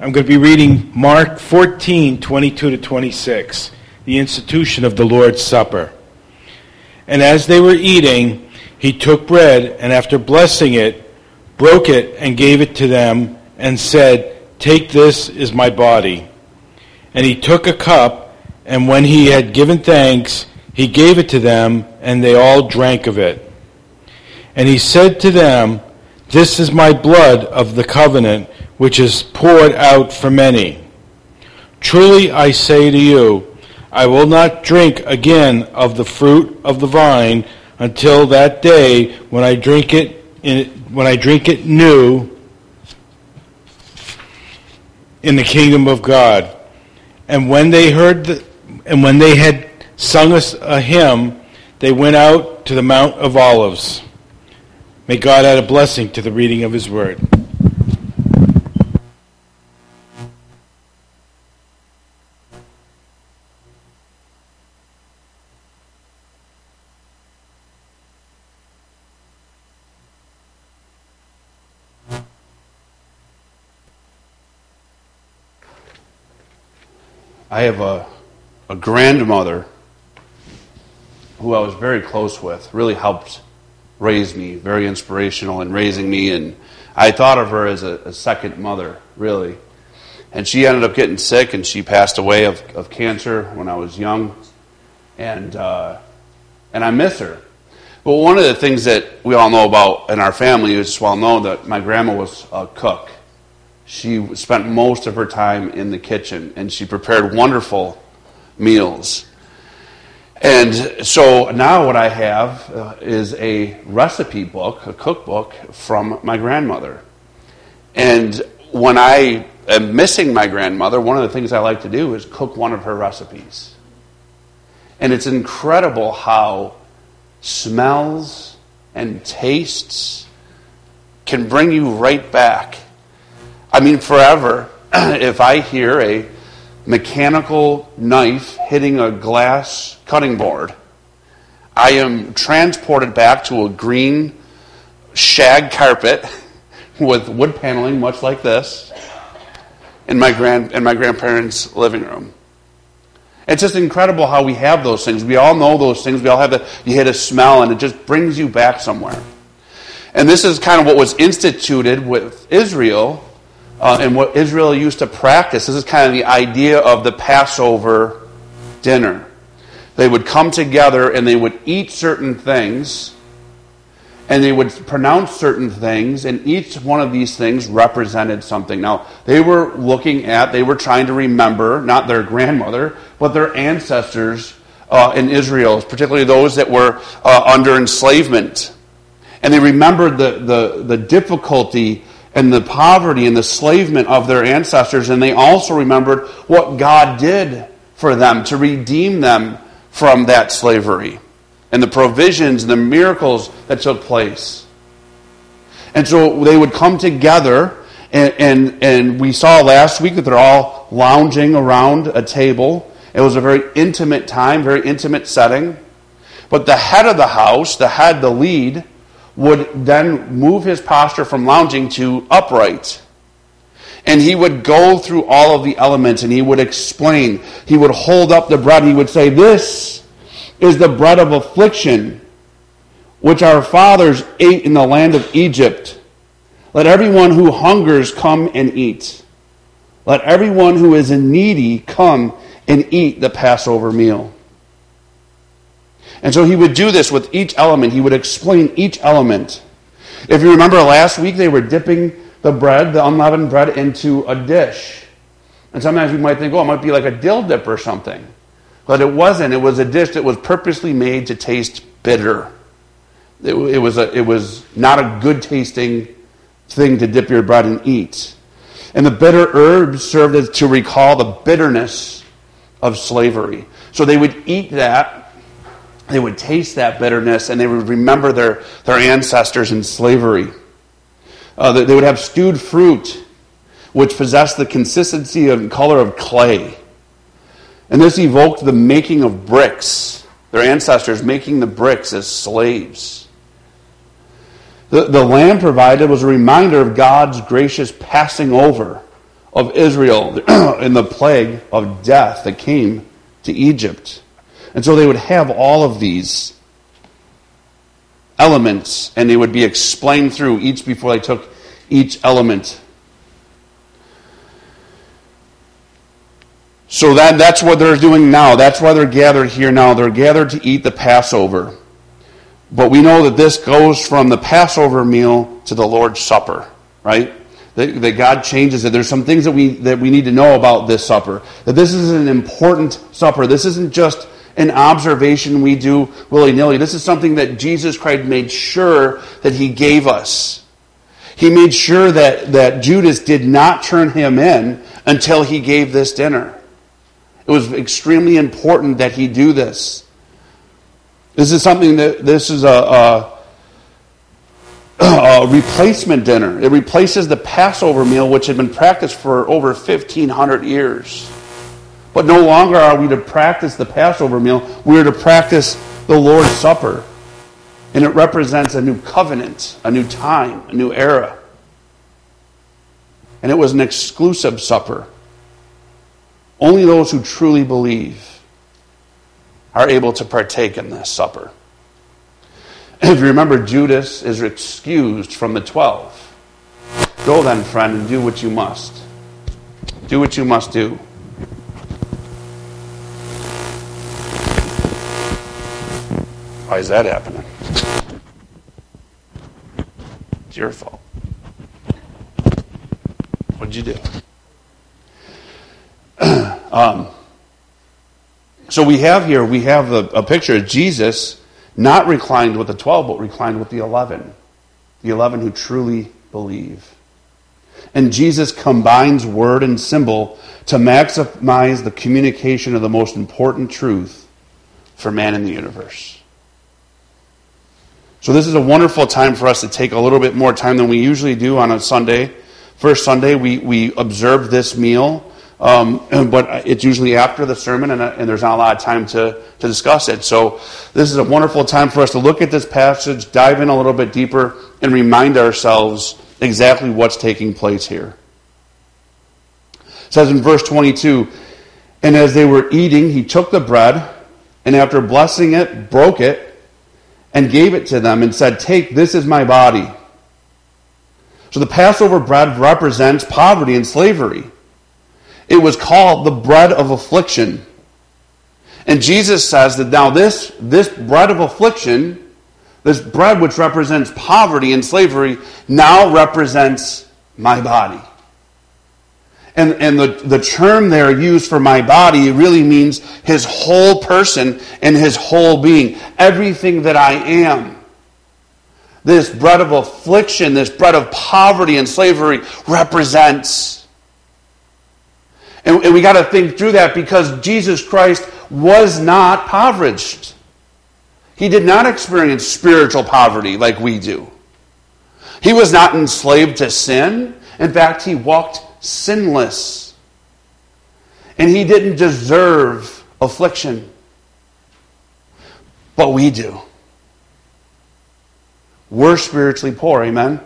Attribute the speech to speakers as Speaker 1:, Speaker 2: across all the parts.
Speaker 1: I'm going to be reading Mark 14, 22 to 26, the institution of the Lord's Supper. And as they were eating, he took bread, and after blessing it, broke it and gave it to them, and said, Take this is my body. And he took a cup, and when he had given thanks, he gave it to them, and they all drank of it. And he said to them, This is my blood of the covenant, which is poured out for many. Truly I say to you, I will not drink again of the fruit of the vine until that day when I drink it in, when I drink it new in the kingdom of God. And when they heard the, and when they had sung a, a hymn, they went out to the Mount of Olives. May God add a blessing to the reading of his word.
Speaker 2: I have a, a grandmother who I was very close with, really helped raise me, very inspirational in raising me. And I thought of her as a, a second mother, really. And she ended up getting sick and she passed away of, of cancer when I was young. And, uh, and I miss her. But one of the things that we all know about in our family is well known that my grandma was a cook she spent most of her time in the kitchen and she prepared wonderful meals. And so now what I have uh, is a recipe book, a cookbook from my grandmother. And when I am missing my grandmother, one of the things I like to do is cook one of her recipes. And it's incredible how smells and tastes can bring you right back I mean, forever, if I hear a mechanical knife hitting a glass cutting board, I am transported back to a green shag carpet with wood paneling, much like this, in my, grand, in my grandparents' living room. It's just incredible how we have those things. We all know those things. We all have that. You hit a smell, and it just brings you back somewhere. And this is kind of what was instituted with Israel uh, and what Israel used to practice. This is kind of the idea of the Passover dinner. They would come together and they would eat certain things and they would pronounce certain things, and each one of these things represented something. Now, they were looking at, they were trying to remember, not their grandmother, but their ancestors uh, in Israel, particularly those that were uh, under enslavement. And they remembered the, the, the difficulty and the poverty and the slavement of their ancestors, and they also remembered what God did for them to redeem them from that slavery and the provisions and the miracles that took place. And so they would come together, and, and, and we saw last week that they're all lounging around a table. It was a very intimate time, very intimate setting. But the head of the house, the head, the lead, would then move his posture from lounging to upright. And he would go through all of the elements and he would explain. He would hold up the bread. He would say, This is the bread of affliction, which our fathers ate in the land of Egypt. Let everyone who hungers come and eat. Let everyone who is in needy come and eat the Passover meal. And so he would do this with each element. He would explain each element. If you remember last week, they were dipping the bread, the unleavened bread, into a dish. And sometimes we might think, oh, it might be like a dill dip or something. But it wasn't. It was a dish that was purposely made to taste bitter. It, it was, a, it was not a good tasting thing to dip your bread and eat. And the bitter herbs served as to recall the bitterness of slavery. So they would eat that they would taste that bitterness and they would remember their, their ancestors in slavery. Uh, they would have stewed fruit, which possessed the consistency and color of clay. And this evoked the making of bricks, their ancestors making the bricks as slaves. The, the lamb provided was a reminder of God's gracious passing over of Israel in the plague of death that came to Egypt. And so they would have all of these elements and they would be explained through each before they took each element. So that, that's what they're doing now. That's why they're gathered here now. They're gathered to eat the Passover. But we know that this goes from the Passover meal to the Lord's Supper, right? That, that, God changes it. There's some things that we, that we need to know about this supper. That this is an important supper. This isn't just an observation we do willy nilly. This is something that Jesus Christ made sure that he gave us. He made sure that, that Judas did not turn him in until he gave this dinner. It was extremely important that he do this. This is something that this is a, a, a, replacement dinner. It replaces the Passover meal, which had been practiced for over 1,500 years. But no longer are we to practice the Passover meal, we are to practice the Lord's Supper. And it represents a new covenant, a new time, a new era. And it was an exclusive supper. Only those who truly believe are able to partake in this supper. If you remember, Judas is excused from the twelve. Go then, friend, and do what you must. Do what you must do. Why is that happening? It's your fault. What'd you do? um, so we have here, we have a, a picture of Jesus not reclined with the 12, but reclined with the 11. The 11 who truly believe. And Jesus combines word and symbol to maximize the communication of the most important truth for man in the universe. So, this is a wonderful time for us to take a little bit more time than we usually do on a Sunday. First Sunday, we, we observe this meal, um, but it's usually after the sermon, and, and, there's not a lot of time to, to discuss it. So, this is a wonderful time for us to look at this passage, dive in a little bit deeper, and remind ourselves exactly what's taking place here. It says in verse 22 And as they were eating, he took the bread, and after blessing it, broke it and gave it to them and said, Take, this is my body. So the Passover bread represents poverty and slavery. It was called the bread of affliction. And Jesus says that now this, this bread of affliction, this bread which represents poverty and slavery, now represents my body. And, and the, the term there used for my body really means his whole person and his whole being. Everything that I am. This bread of affliction, this bread of poverty and slavery represents. And, and we got to think through that because Jesus Christ was not impoverished. He did not experience spiritual poverty like we do. He was not enslaved to sin. In fact, he walked sinless. And he didn't deserve affliction. But we do. We're spiritually poor, amen?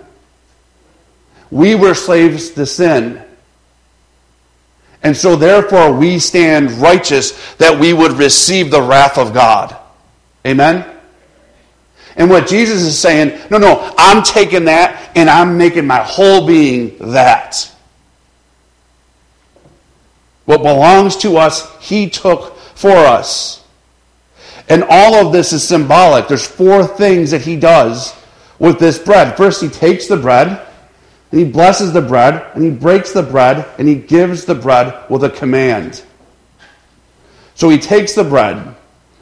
Speaker 2: We were slaves to sin. And so, therefore, we stand righteous that we would receive the wrath of God. Amen? And what Jesus is saying, no, no, I'm taking that and I'm making my whole being that. What belongs to us, He took for us. And all of this is symbolic. There's four things that He does with this bread. First, He takes the bread, and He blesses the bread, and He breaks the bread, and He gives the bread with a command. So He takes the bread.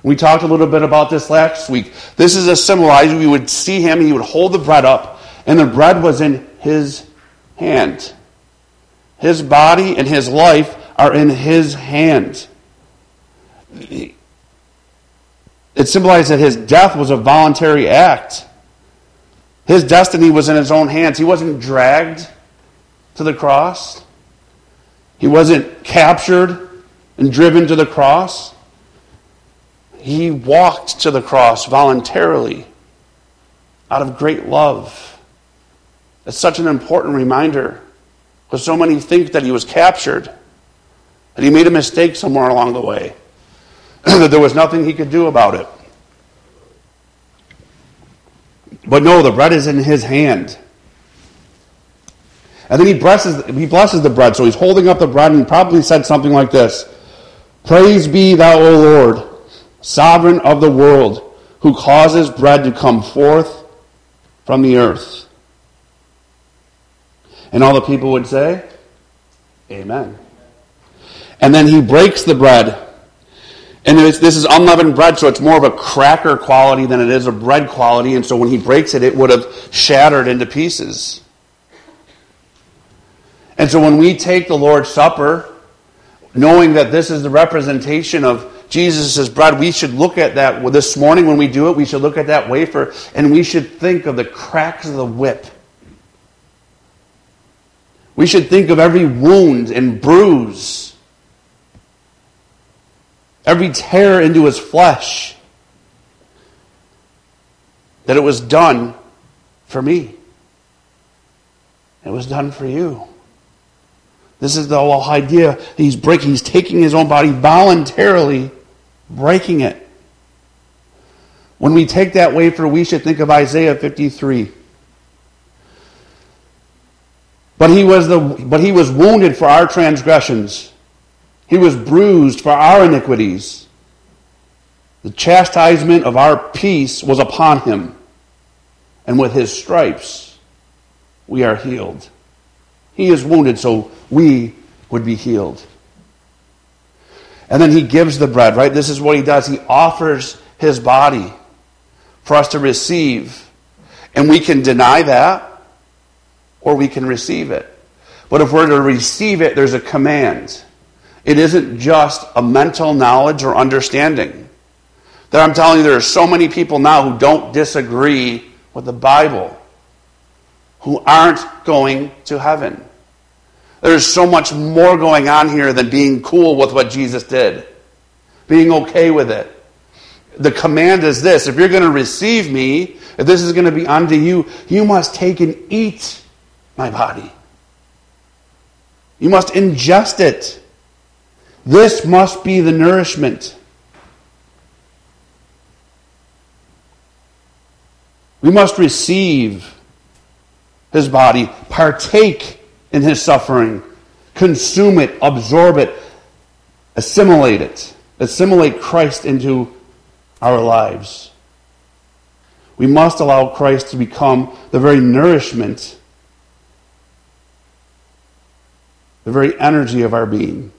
Speaker 2: We talked a little bit about this last week. This is a symbolized. We would see Him, He would hold the bread up, and the bread was in His hand. His body and His life are in his hands. It symbolized that his death was a voluntary act. His destiny was in his own hands. He wasn't dragged to the cross, he wasn't captured and driven to the cross. He walked to the cross voluntarily out of great love. It's such an important reminder Because so many think that he was captured, that he made a mistake somewhere along the way, that there was nothing he could do about it. But no, the bread is in his hand. And then he blesses, he blesses the bread. So he's holding up the bread and probably said something like this Praise be thou, O Lord, sovereign of the world, who causes bread to come forth from the earth. And all the people would say, Amen. And then he breaks the bread. And this is unleavened bread, so it's more of a cracker quality than it is a bread quality. And so when he breaks it, it would have shattered into pieces. And so when we take the Lord's Supper, knowing that this is the representation of Jesus' bread, we should look at that this morning when we do it, we should look at that wafer and we should think of the cracks of the whip we should think of every wound and bruise, every tear into his flesh, that it was done for me. It was done for you. This is the whole idea. He's breaking, he's taking his own body voluntarily, breaking it. When we take that wafer, we should think of Isaiah 53. But he was, the, but he was wounded for our transgressions. He was bruised for our iniquities. The chastisement of our peace was upon him. And with his stripes, we are healed. He is wounded so we would be healed. And then he gives the bread, right? This is what he does. He offers his body for us to receive. And we can deny that or we can receive it. But if we're to receive it, there's a command. It isn't just a mental knowledge or understanding. That I'm telling you, there are so many people now who don't disagree with the Bible, who aren't going to heaven. There's so much more going on here than being cool with what Jesus did, being okay with it. The command is this if you're going to receive me, if this is going to be unto you, you must take and eat my body. You must ingest it. This must be the nourishment. We must receive his body, partake in his suffering, consume it, absorb it, assimilate it, assimilate Christ into our lives. We must allow Christ to become the very nourishment the very energy of our being.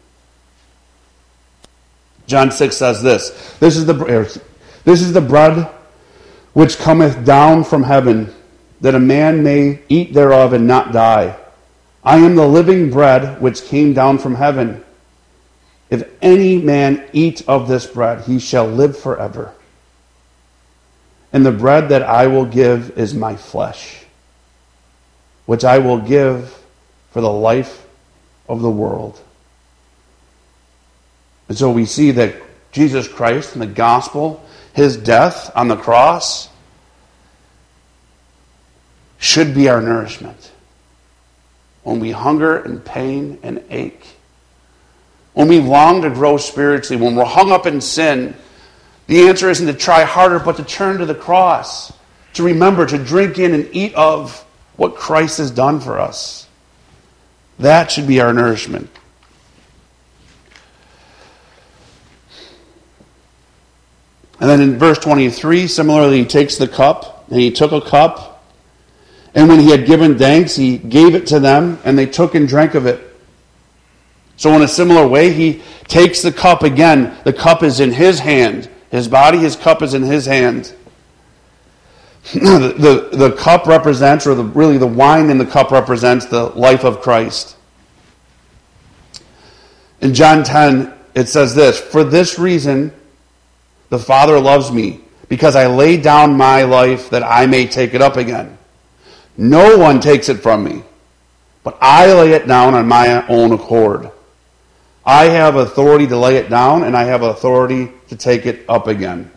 Speaker 2: John 6 says this This is the, this is the bread which cometh down from heaven, that a man may eat thereof and not die. I am the living bread which came down from heaven. If any man eat of this bread, he shall live forever. And the bread that I will give is my flesh, which I will give for the life of the world. And so we see that Jesus Christ and the gospel, his death on the cross, should be our nourishment. When we hunger and pain and ache, when we long to grow spiritually, when we're hung up in sin, the answer isn't to try harder, but to turn to the cross, to remember, to drink in and eat of what Christ has done for us. That should be our nourishment. And then in verse 23, similarly, he takes the cup, and he took a cup, and when he had given thanks, he gave it to them, and they took and drank of it. So, in a similar way, he takes the cup again. The cup is in his hand. His body, his cup is in his hand. the, the, the cup represents, or the, really the wine in the cup represents the life of Christ. In John 10, it says this For this reason, the Father loves me because I lay down my life that I may take it up again. No one takes it from me, but I lay it down on my own accord. I have authority to lay it down, and I have authority to take it up again.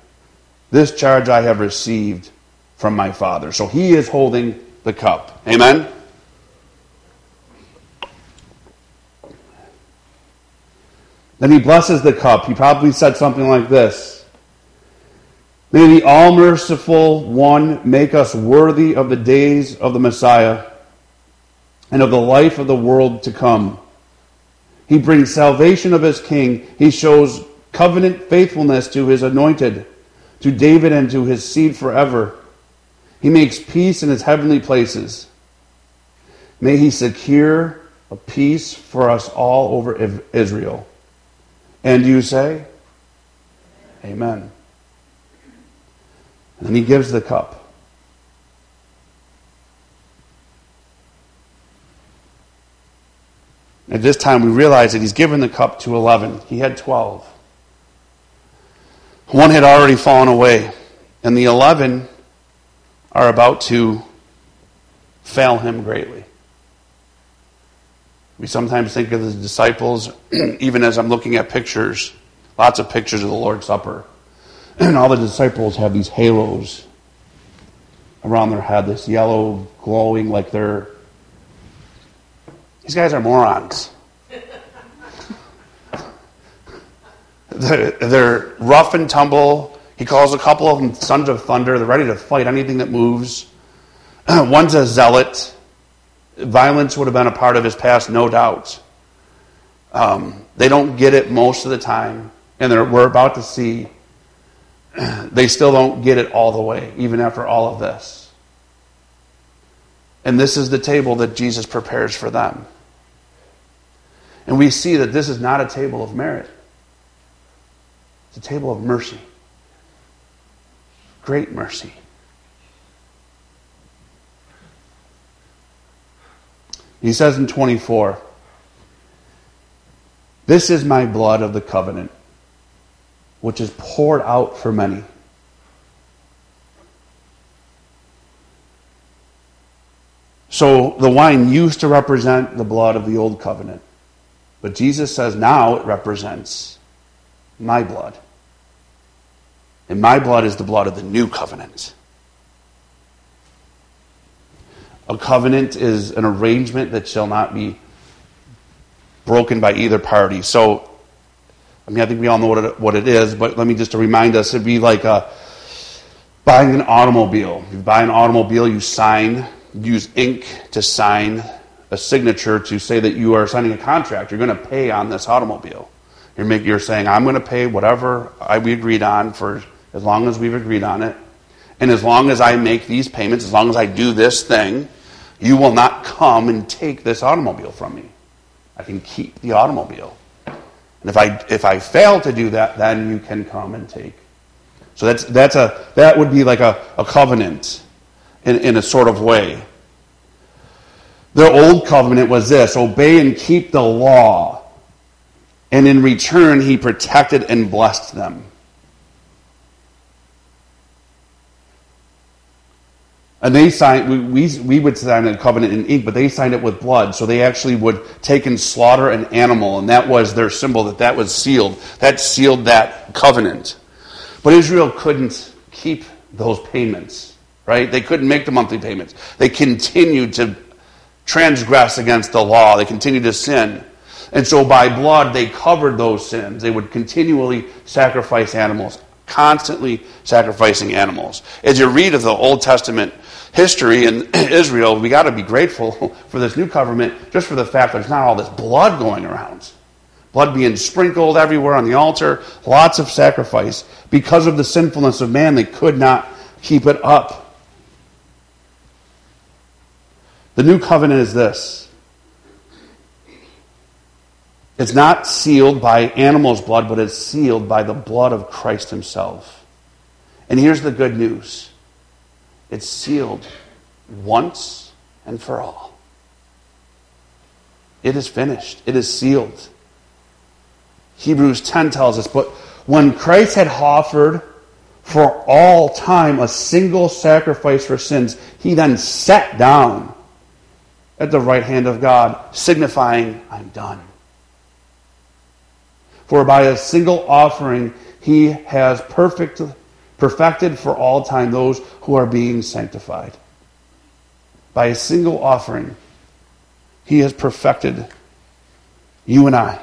Speaker 2: This charge I have received from my Father. So he is holding the cup. Amen? Then he blesses the cup. He probably said something like this May the all merciful one make us worthy of the days of the Messiah and of the life of the world to come. He brings salvation of his king. He shows covenant faithfulness to his anointed, to David and to his seed forever. He makes peace in his heavenly places. May he secure a peace for us all over Israel. And you say, Amen. And he gives the cup. At this time, we realize that he's given the cup to 11. He had 12. One had already fallen away, and the 11 are about to fail him greatly. We sometimes think of the disciples, even as I'm looking at pictures, lots of pictures of the Lord's Supper. And all the disciples have these halos around their head, this yellow glowing like they're. These guys are morons. they're, they're rough and tumble. He calls a couple of them sons of thunder. They're ready to fight anything that moves. One's a zealot. Violence would have been a part of his past, no doubt. Um, they don't get it most of the time, and we're about to see they still don't get it all the way, even after all of this. And this is the table that Jesus prepares for them. And we see that this is not a table of merit, it's a table of mercy. Great mercy. He says in 24, This is my blood of the covenant which is poured out for many. So the wine used to represent the blood of the old covenant. But Jesus says now it represents my blood. And my blood is the blood of the new covenant. A covenant is an arrangement that shall not be broken by either party. So I mean, I think we all know what it, what it is, but let me just remind us it'd be like a, buying an automobile. You buy an automobile, you sign, use ink to sign a signature to say that you are signing a contract. You're going to pay on this automobile. You're, make, you're saying, I'm going to pay whatever I, we agreed on for as long as we've agreed on it. And as long as I make these payments, as long as I do this thing, you will not come and take this automobile from me. I can keep the automobile. And if I, if I fail to do that, then you can come and take. So that's, that's a, that would be like a, a covenant in, in a sort of way. The old covenant was this obey and keep the law. And in return, he protected and blessed them. And they signed, we, we, we would sign a covenant in ink, but they signed it with blood. So they actually would take and slaughter an animal, and that was their symbol that that was sealed. That sealed that covenant. But Israel couldn't keep those payments, right? They couldn't make the monthly payments. They continued to transgress against the law, they continued to sin. And so by blood, they covered those sins. They would continually sacrifice animals, constantly sacrificing animals. As you read of the Old Testament, history in Israel, we got to be grateful for this new covenant just for the fact there's not all this blood going around. Blood being sprinkled everywhere on the altar, lots of sacrifice. Because of the sinfulness of man, they could not keep it up. The new covenant is this it's not sealed by animals' blood, but it's sealed by the blood of Christ Himself. And here's the good news it's sealed once and for all. It is finished, it is sealed. Hebrews 10 tells us, but when Christ had offered for all time a single sacrifice for sins, he then sat down at the right hand of God, signifying, I'm done. For by a single offering, he has perfect perfected for all time those who are being sanctified. By a single offering, he has perfected you and I.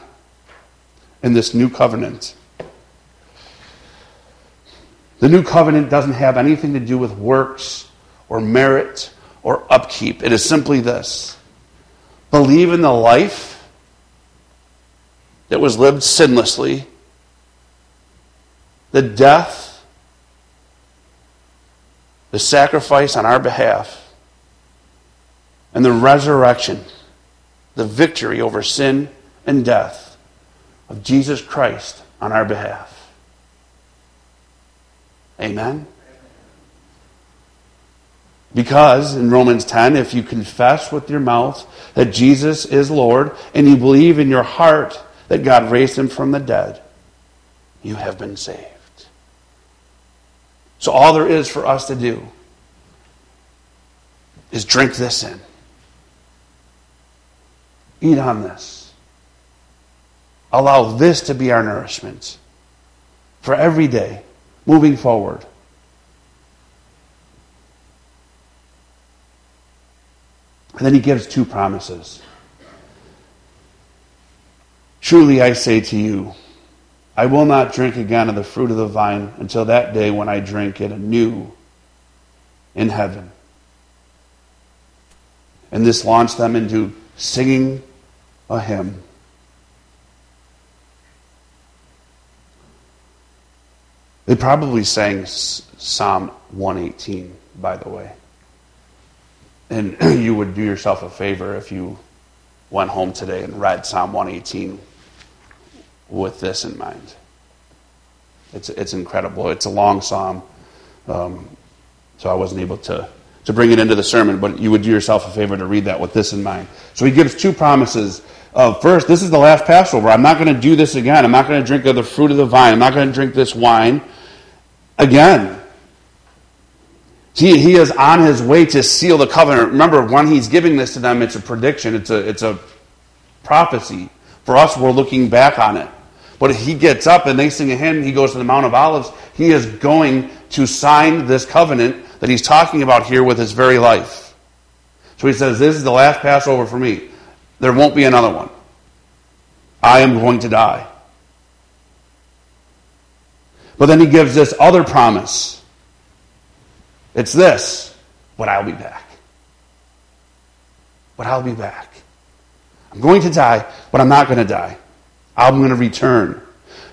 Speaker 2: in this new covenant. The new covenant doesn't have anything to do with works or merit or upkeep. It is simply this believe in the life that was lived sinlessly, the death, the sacrifice on our behalf, and the resurrection, the victory over sin and death of Jesus Christ on our behalf. Amen. Because in Romans 10, if you confess with your mouth that Jesus is Lord and you believe in your heart that God raised him from the dead, you have been saved. So all there is for us to do is drink this in. Eat on this. Allow this to be our nourishment for every day moving forward. And then he gives two promises. Truly I say to you, I will not drink again of the fruit of the vine until that day when I drink it anew in heaven. And this launched them into singing a hymn. They probably sang Psalm 118, by the way. And you would do yourself a favor if you went home today and read Psalm 118 with this in mind. It's, it's incredible. It's a long psalm, um, so I wasn't able to, to bring it into the sermon, but you would do yourself a favor to read that with this in mind. So he gives two promises. First, this is the last Passover. I'm not going to do this again. I'm not going to drink of the fruit of the vine. I'm not going to drink this wine again. He, he is on his way to seal the covenant. Remember, when he's giving this to them, it's a prediction, it's a, it's a prophecy. For us, we're looking back on it. But he gets up and they sing a hymn, he goes to the Mount of Olives. He is going to sign this covenant that he's talking about here with his very life. So he says, This is the last Passover for me. There won't be another one. I am going to die. But then he gives this other promise it's this, but I'll be back. But I'll be back. I'm going to die, but I'm not going to die. I'm going to return.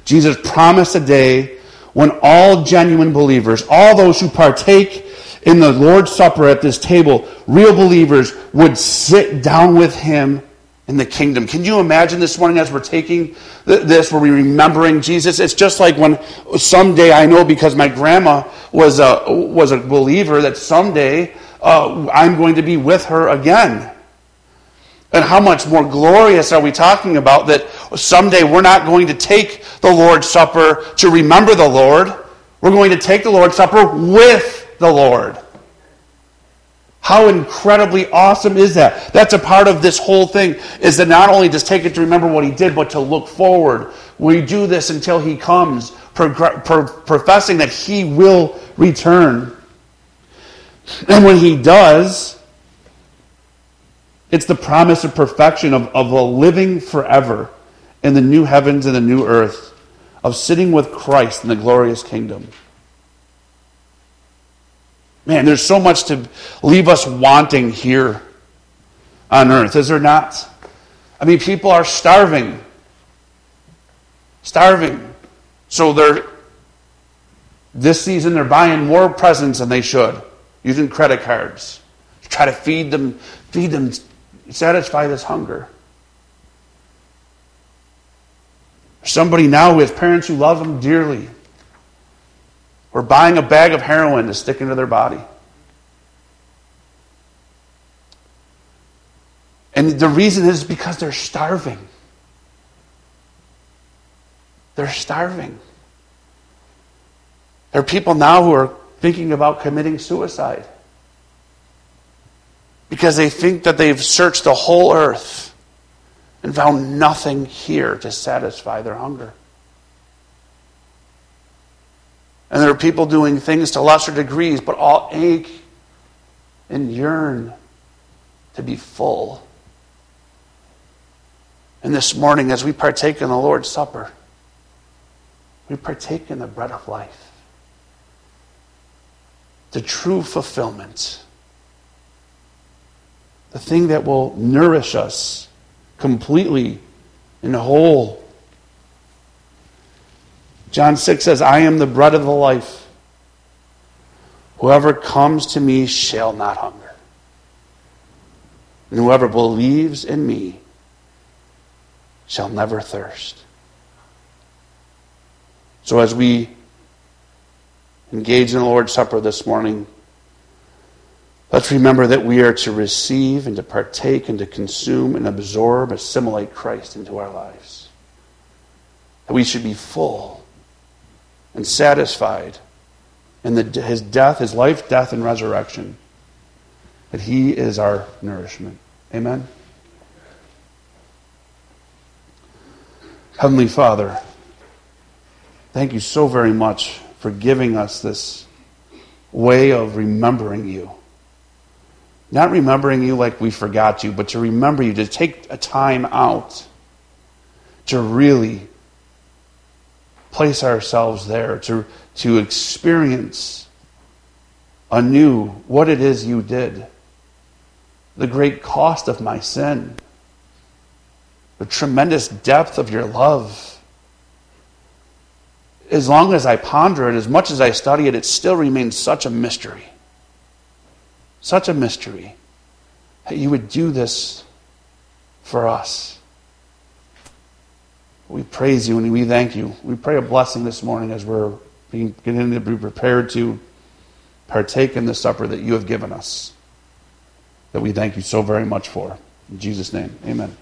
Speaker 2: Jesus promised a day when all genuine believers, all those who partake in the Lord's Supper at this table, real believers, would sit down with him in the kingdom. Can you imagine this morning as we're taking this, where we're remembering Jesus? It's just like when someday I know because my grandma was a, was a believer that someday uh, I'm going to be with her again. And how much more glorious are we talking about that someday we're not going to take the Lord's Supper to remember the Lord. We're going to take the Lord's Supper with the Lord. How incredibly awesome is that? That's a part of this whole thing, is that not only just take it to remember what he did, but to look forward. We do this until he comes, professing that he will return. And when he does, it's the promise of perfection, of, of a living forever in the new heavens and the new earth, of sitting with Christ in the glorious kingdom. Man, there's so much to leave us wanting here on earth, is there not? I mean, people are starving. Starving. So they're this season they're buying more presents than they should, using credit cards try to feed them, feed them, satisfy this hunger. Somebody now has parents who love them dearly or buying a bag of heroin to stick into their body. And the reason is because they're starving. They're starving. There are people now who are thinking about committing suicide because they think that they've searched the whole earth and found nothing here to satisfy their hunger. And there are people doing things to lesser degrees, but all ache and yearn to be full. And this morning, as we partake in the Lord's Supper, we partake in the bread of life. The true fulfillment. The thing that will nourish us completely and whole. John 6 says, I am the bread of the life. Whoever comes to me shall not hunger. And whoever believes in me shall never thirst. So as we engage in the Lord's Supper this morning, let's remember that we are to receive and to partake and to consume and absorb, assimilate Christ into our lives. That we should be full and satisfied in the, his death, his life, death, and resurrection. That he is our nourishment. Amen. Heavenly Father, Thank you so very much for giving us this way of remembering you. Not remembering you like we forgot you, but to remember you, to take a time out to really place ourselves there, to, to experience anew what it is you did, the great cost of my sin, the tremendous depth of your love as long as I ponder it, as much as I study it, it still remains such a mystery. Such a mystery that you would do this for us. We praise you and we thank you. We pray a blessing this morning as we're being, getting to be prepared to partake in the supper that you have given us. That we thank you so very much for. In Jesus' name, amen.